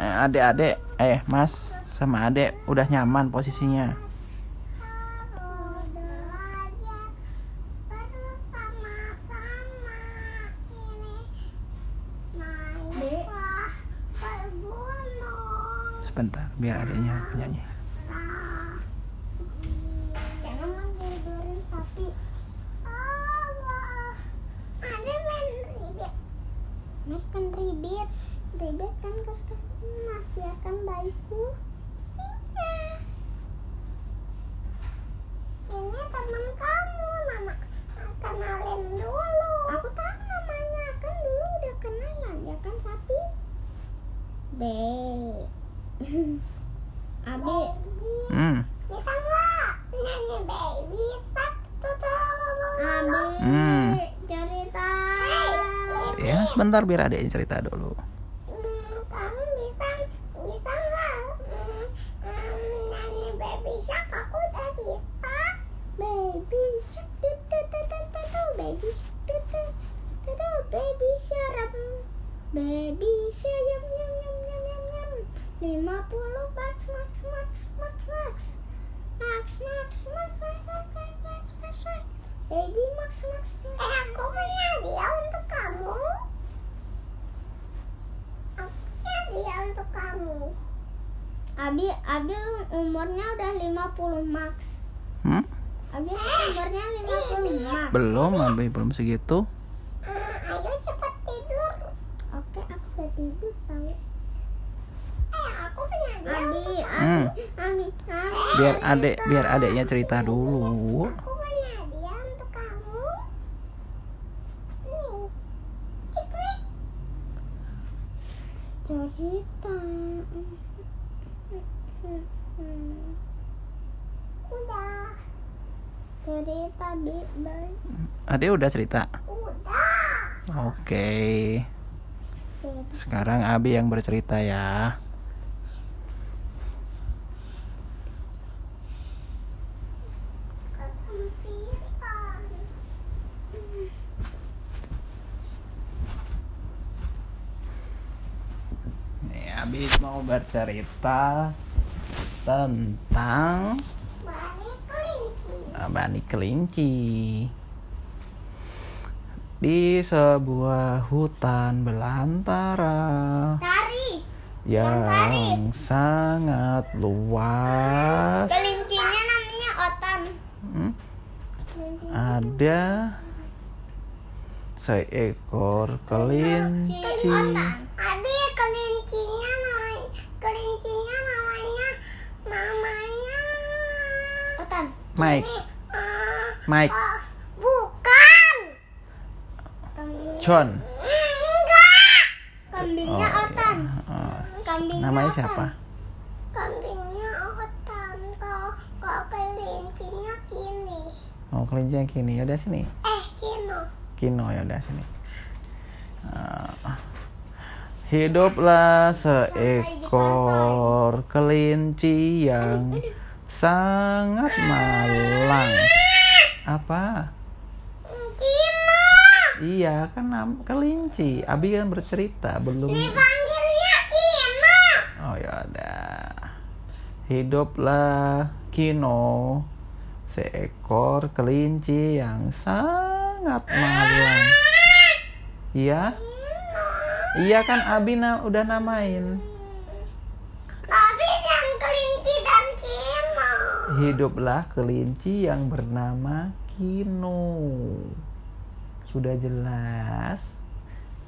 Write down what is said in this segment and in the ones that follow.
Eh, adik-adik eh mas sama adik udah nyaman posisinya. Sebentar biar adiknya penyanyi B. Abi. Hmm. Bisa nggak nyanyi baby shark tuh Abi Hmm. cerita. Ya, sebentar biar adeknya cerita dulu. Hmm, kamu bisa bisa nggak hmm, hmm, nyanyi baby shark? Aku udah bisa. Baby shark tuh tuh tuh tuh tuh baby shark tuh tuh tuh baby shark baby shark yum yum yum lima puluh bucks max max max max max max max max max max max max max baby max max max eh aku punya dia untuk kamu aku punya dia untuk kamu Abi Abi umurnya udah 50 max Hmm? Abi umurnya 50 max Belum, Abi belum segitu. Ah, ayo cepat tidur. Oke, aku udah tidur Hmm. Biar adek biar adeknya cerita dulu. Ade udah cerita? Oke. Okay. Sekarang Abi yang bercerita ya. Nih, Abi mau bercerita tentang. Bani kelinci di sebuah hutan belantara Tari. yang sangat luas. Kelincinya namanya Otan. Hmm, Ada seekor kelinci. Abi kelincinya namanya kelincinya namanya namanya Otan. Mike, Mike, bukan. John. Enggak. Kambingnya Oh, Otan. iya. Oh, Kambingnya Namanya Otan. siapa? Kambingnya Otan. Kalau kalau kelincinya Kini. Oh, kelinci yang kini. Yaudah sini. Eh, Kino. Kino ya udah sini. Ah. hiduplah seekor kelinci yang sangat malang. Apa? Kino. Iya kan kelinci. Abi kan bercerita belum. Dipanggilnya Kino. Oh ya udah. Hiduplah Kino, seekor kelinci yang sangat malang. Iya? Iya kan Abi na udah namain. Tapi yang kelinci dan Kino. Hiduplah kelinci yang bernama Kino. Sudah jelas.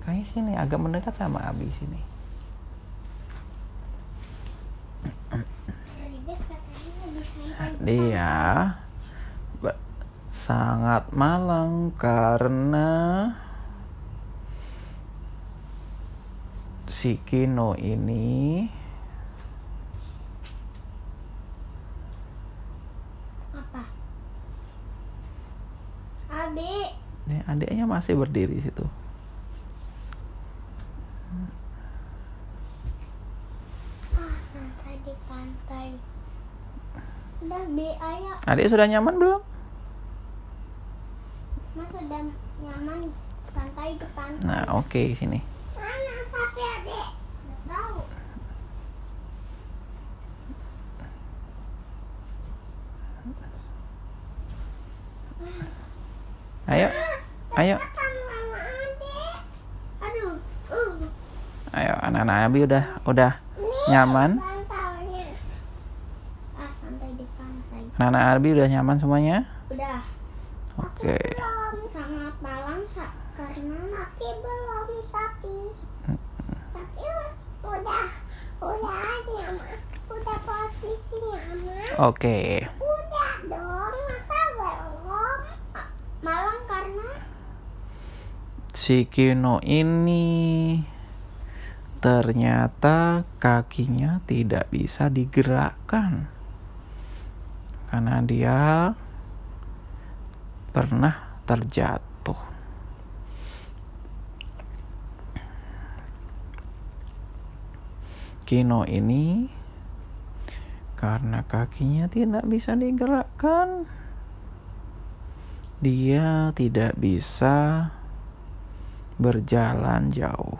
Kayaknya sini agak mendekat sama Abi sini. Dia sangat malang karena si Kino ini adiknya masih berdiri situ Adik sudah nyaman belum? Mas sudah nyaman santai di pantai. Nah, oke okay, sini. Mana sapi adik? Tahu. Ayo ayo, ayo. Anak-anak Abi udah udah Nih, Nyaman? bantalnya. Ah, santai di pantai. anak-anak Abi udah nyaman semuanya. Udah. Oke. Belum sangat malam sa karena sapi belum sapi. Sapi udah udah nyaman. Udah posisi nyaman. Oke. Udah dong, masa belum? Ah, Malam karena Si Kino ini ternyata kakinya tidak bisa digerakkan karena dia pernah terjatuh. Kino ini karena kakinya tidak bisa digerakkan, dia tidak bisa berjalan jauh.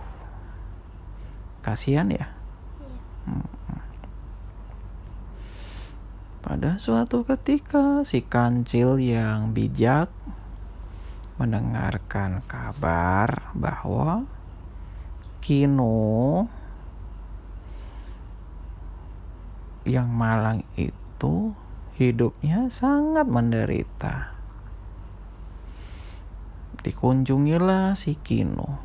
Kasihan ya. Hmm. Pada suatu ketika si kancil yang bijak mendengarkan kabar bahwa Kino yang malang itu hidupnya sangat menderita. Dikunjungilah si Kino.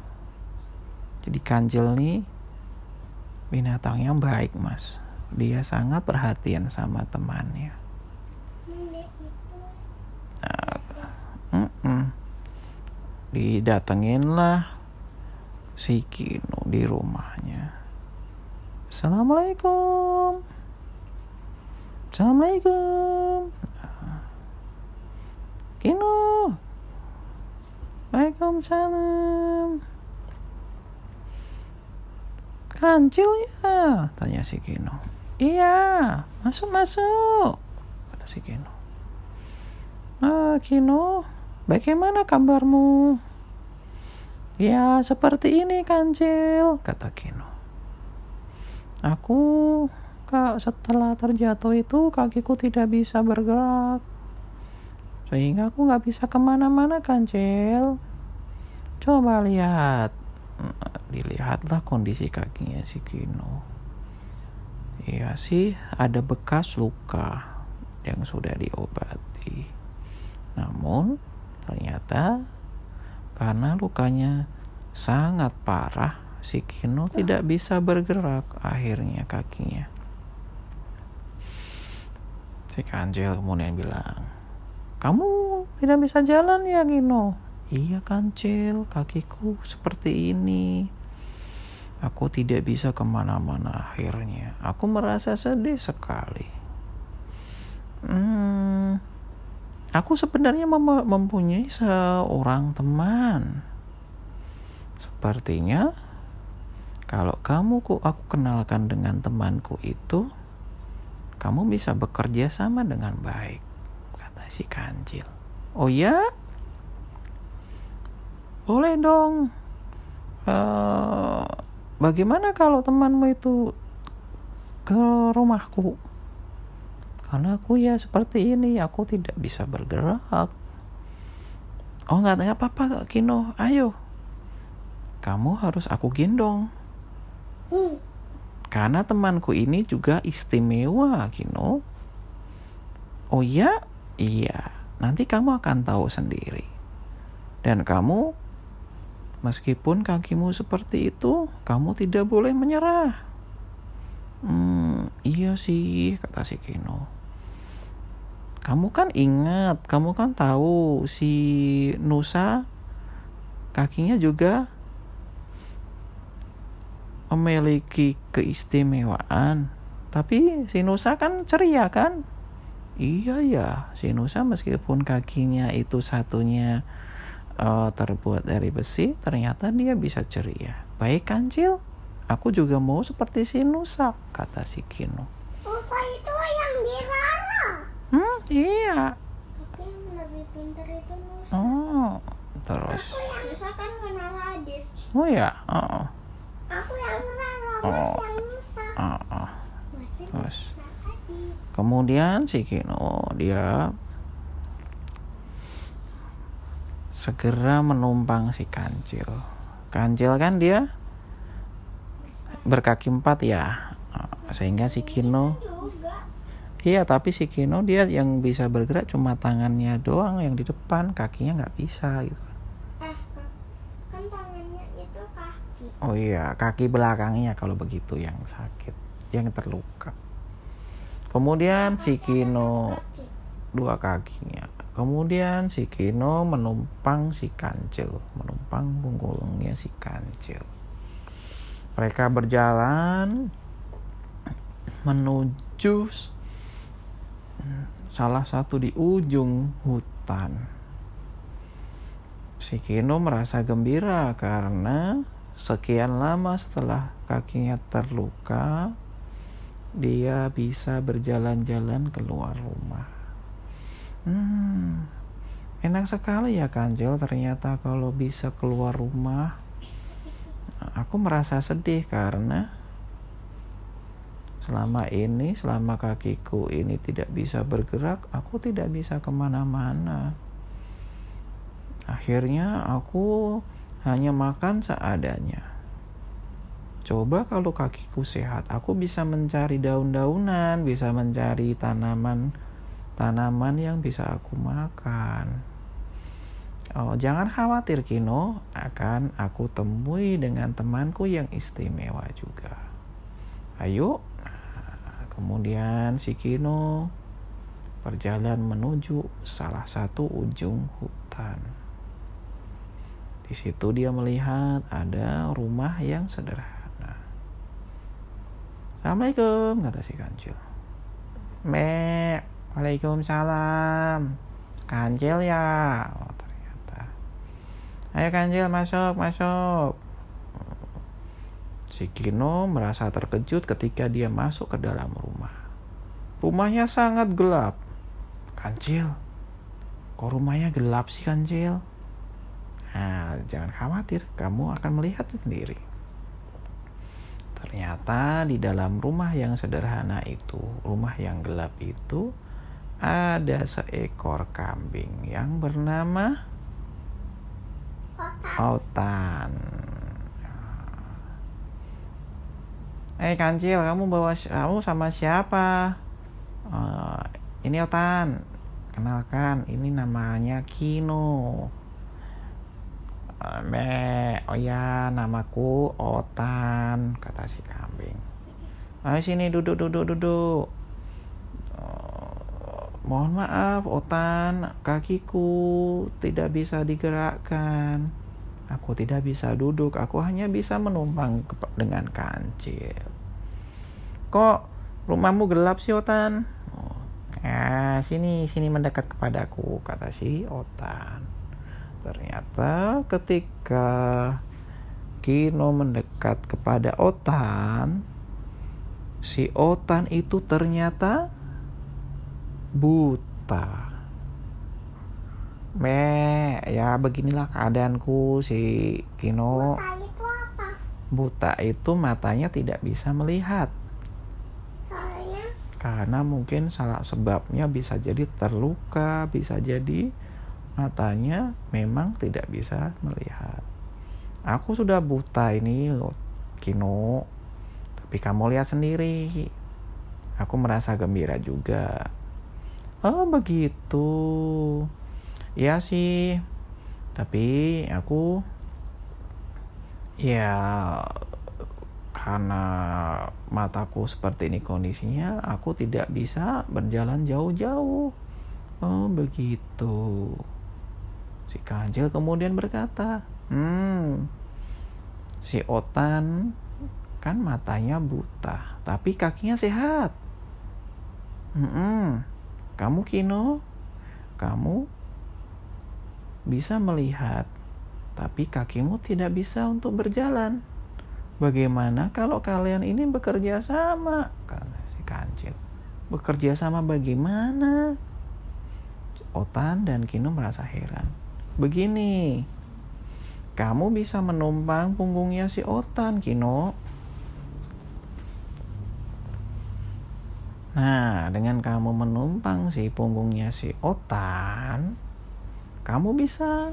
Jadi kancil nih binatang yang baik mas. Dia sangat perhatian sama temannya. nenek itu Mm-mm. Didatenginlah si Kino di rumahnya. Assalamualaikum. Assalamualaikum. Kino. Waalaikumsalam. Kancil ya? Tanya si Kino. Iya, masuk masuk. Kata si Kino. Ah, Kino, bagaimana kabarmu? Ya, seperti ini, Kancil, kata Kino. Aku, kak, setelah terjatuh itu kakiku tidak bisa bergerak. Sehingga aku nggak bisa ke mana-mana, Kancil. Coba lihat. Nah, Dilihatlah kondisi kakinya si Kino. Iya sih, ada bekas luka yang sudah diobati. Namun, ternyata karena lukanya sangat parah, si Kino tidak bisa bergerak akhirnya kakinya. Si Kancil kemudian bilang, kamu tidak bisa jalan ya Kino? Iya Kancil, kakiku seperti ini. Aku tidak bisa ke mana-mana akhirnya. Aku merasa sedih sekali. Hmm, aku sebenarnya mem- mempunyai seorang teman. Sepertinya kalau kamu ku aku kenalkan dengan temanku itu, kamu bisa bekerja sama dengan baik, kata si kancil. Oh ya? Boleh dong. Eh, bagaimana kalau temanmu itu ke rumahku? Karena aku ya seperti ini, aku tidak bisa bergerak. Oh nggak nggak apa-apa Kino, ayo. Kamu harus aku gendong. Hmm. Karena temanku ini juga istimewa, Kino. Oh ya? Iya. Nanti kamu akan tahu sendiri. Dan kamu, meskipun kakimu seperti itu, kamu tidak boleh menyerah. Hmm, iya sih, kata si Kino. Kamu kan ingat, kamu kan tahu si Nusa kakinya juga memiliki keistimewaan. Tapi si Nusa kan ceria kan? Iya ya, si Nusa meskipun kakinya itu satunya eh, terbuat dari besi, ternyata dia bisa ceria. Baik kancil, aku juga mau seperti si Nusa, kata si Kino. Nusa itu yang dirara. Hmm, iya. Tapi yang lebih pintar itu Nusa. Oh, terus. Aku yang Nusa kan kenal Hadis. Oh ya, oh, Aku yang rara, Mas Oh. yang Nusa. oh, oh. Terus. Kemudian si Kino dia segera menumpang si kancil. Kancil kan dia berkaki empat ya, sehingga si Kino Iya, tapi si Kino dia yang bisa bergerak cuma tangannya doang yang di depan, kakinya nggak bisa gitu. eh kan tangannya itu kaki Oh iya, kaki belakangnya kalau begitu yang sakit, yang terluka. Kemudian si Kino dua kakinya. Kemudian si Kino menumpang si kancil, menumpang punggungnya si kancil. Mereka berjalan menuju salah satu di ujung hutan. Si Kino merasa gembira karena sekian lama setelah kakinya terluka, dia bisa berjalan-jalan keluar rumah. Hmm, enak sekali ya Kanjel ternyata kalau bisa keluar rumah. Aku merasa sedih karena selama ini, selama kakiku ini tidak bisa bergerak, aku tidak bisa ke mana-mana. Akhirnya aku hanya makan seadanya. Coba kalau kakiku sehat, aku bisa mencari daun-daunan, bisa mencari tanaman tanaman yang bisa aku makan. Oh, jangan khawatir Kino, akan aku temui dengan temanku yang istimewa juga. Ayo. Nah, kemudian si Kino berjalan menuju salah satu ujung hutan. Di situ dia melihat ada rumah yang sederhana. Assalamualaikum, kata si kancil. Me, Waalaikumsalam. Kancil ya? Oh, ternyata. Ayo kancil masuk, masuk. Si Kino merasa terkejut ketika dia masuk ke dalam rumah. Rumahnya sangat gelap. Kancil, kok rumahnya gelap sih kancil? Nah, jangan khawatir, kamu akan melihat sendiri. Ternyata di dalam rumah yang sederhana itu, rumah yang gelap itu, ada seekor kambing yang bernama Otan. Eh kancil, kamu bawa kamu sama siapa? "Eh, ini Otan. Kenalkan, ini namanya Kino. "Eh, Me, oh ya, namaku Otan, kata si kambing. Ayo sini duduk, duduk, duduk. "Eh, mohon maaf, Otan, kakiku tidak bisa digerakkan. Aku tidak bisa duduk, aku hanya bisa menumpang dengan kancil. Kok rumahmu gelap sih, Otan? "Oh, Ah, sini, sini mendekat kepadaku, kata si Otan. Ternyata ketika Kino mendekat kepada Otan, si Otan itu ternyata buta. Me, ya beginilah keadaanku si Kino. otak itu apa Buta itu matanya tidak bisa melihat. soalnya Karena mungkin salah sebabnya bisa jadi terluka, bisa jadi matanya memang tidak bisa melihat. Aku sudah buta ini, Kino. Tapi kamu lihat sendiri. Aku merasa gembira juga. Oh, begitu. Iya sih. Tapi aku ya karena mataku seperti ini kondisinya, aku tidak bisa berjalan jauh-jauh. Oh, begitu. Si Kancil kemudian berkata, "Hmm, si Otan kan matanya buta, tapi kakinya sehat. Mm-mm. Kamu Kino, kamu bisa melihat, tapi kakimu tidak bisa untuk berjalan. Bagaimana kalau kalian ini bekerja sama? Kata si kancil. Bekerja sama bagaimana? Otan dan Kino merasa heran. Begini, kamu bisa menumpang punggungnya si Otan, Kino. Nah, dengan kamu menumpang si punggungnya si Otan, kamu bisa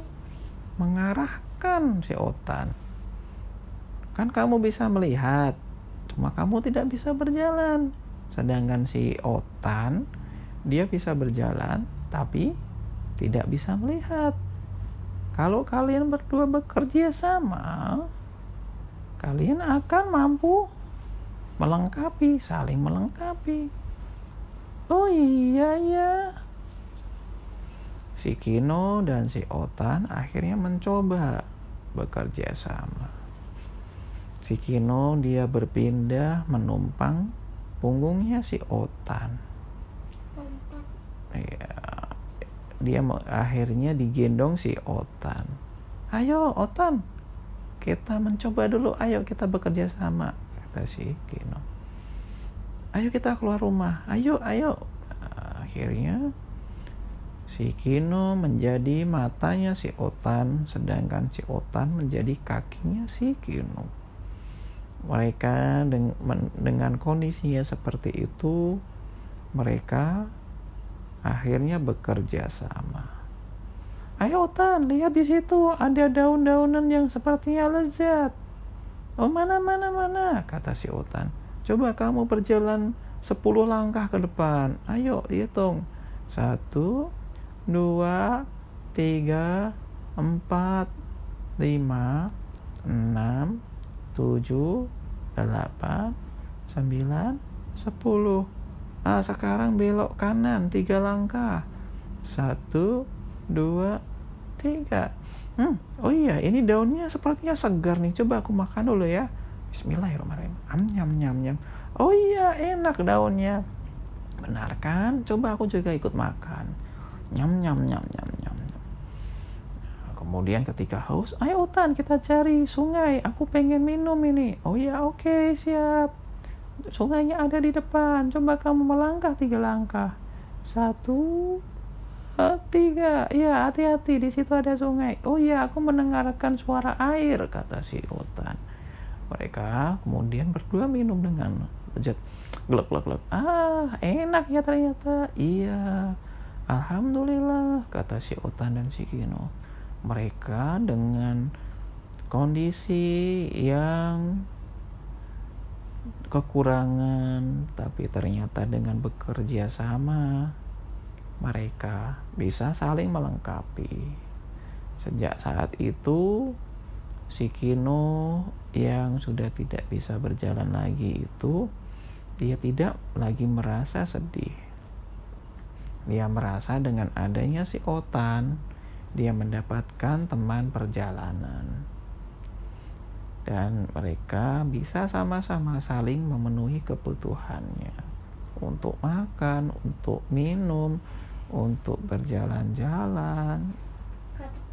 mengarahkan si Otan. Kan kamu bisa melihat, cuma kamu tidak bisa berjalan. Sedangkan si Otan, dia bisa berjalan, tapi tidak bisa melihat. Kalau kalian berdua bekerja sama, kalian akan mampu melengkapi, saling melengkapi. Oh iya ya. Si Kino dan si Otan akhirnya mencoba bekerja sama. Si Kino dia berpindah menumpang punggungnya si Otan. Ya, dia akhirnya digendong si Otan. Ayo Otan, kita mencoba dulu. Ayo kita bekerja sama, kata si Kino. Ayo kita keluar rumah. Ayo, ayo. Akhirnya si Kino menjadi matanya si Otan, sedangkan si Otan menjadi kakinya si Kino. Mereka dengan kondisinya seperti itu, mereka akhirnya bekerja sama. Ayo Tan, lihat di situ ada daun-daunan yang sepertinya lezat. Oh mana mana mana, kata si Otan. Coba kamu berjalan 10 langkah ke depan. Ayo hitung. Satu, dua, tiga, empat, lima, enam, tujuh, delapan, sembilan, sepuluh. Ah sekarang belok kanan tiga langkah. Satu dua tiga. Hmm oh iya ini daunnya sepertinya segar nih. Coba aku makan dulu ya Bismillahirrahmanirrahim. Am nyam nyam nyam. Oh iya enak daunnya. Benar kan? Coba aku juga ikut makan. Nyam nyam nyam nyam nyam. Kemudian ketika haus ayo Tan kita cari sungai. Aku pengen minum ini. Oh iya oke okay, siap. Sungainya ada di depan. Coba kamu melangkah tiga langkah. Satu uh, tiga. Ya hati-hati di situ ada sungai. Oh ya aku mendengarkan suara air kata si hutan mereka kemudian berdua minum dengan lezat gelap gelap gelap. Ah enak ya ternyata. Iya. Alhamdulillah kata si Otan dan si Kino. Mereka dengan kondisi yang kekurangan, tapi ternyata dengan bekerja sama mereka bisa saling melengkapi. Sejak saat itu, si Kino yang sudah tidak bisa berjalan lagi itu, dia tidak lagi merasa sedih. Dia merasa dengan adanya si Otan, dia mendapatkan teman perjalanan dan mereka bisa sama-sama saling memenuhi kebutuhannya untuk makan, untuk minum, untuk berjalan-jalan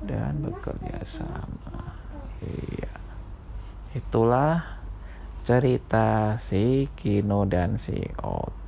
dan bekerja sama. Iya. Itulah cerita si Kino dan si Ot.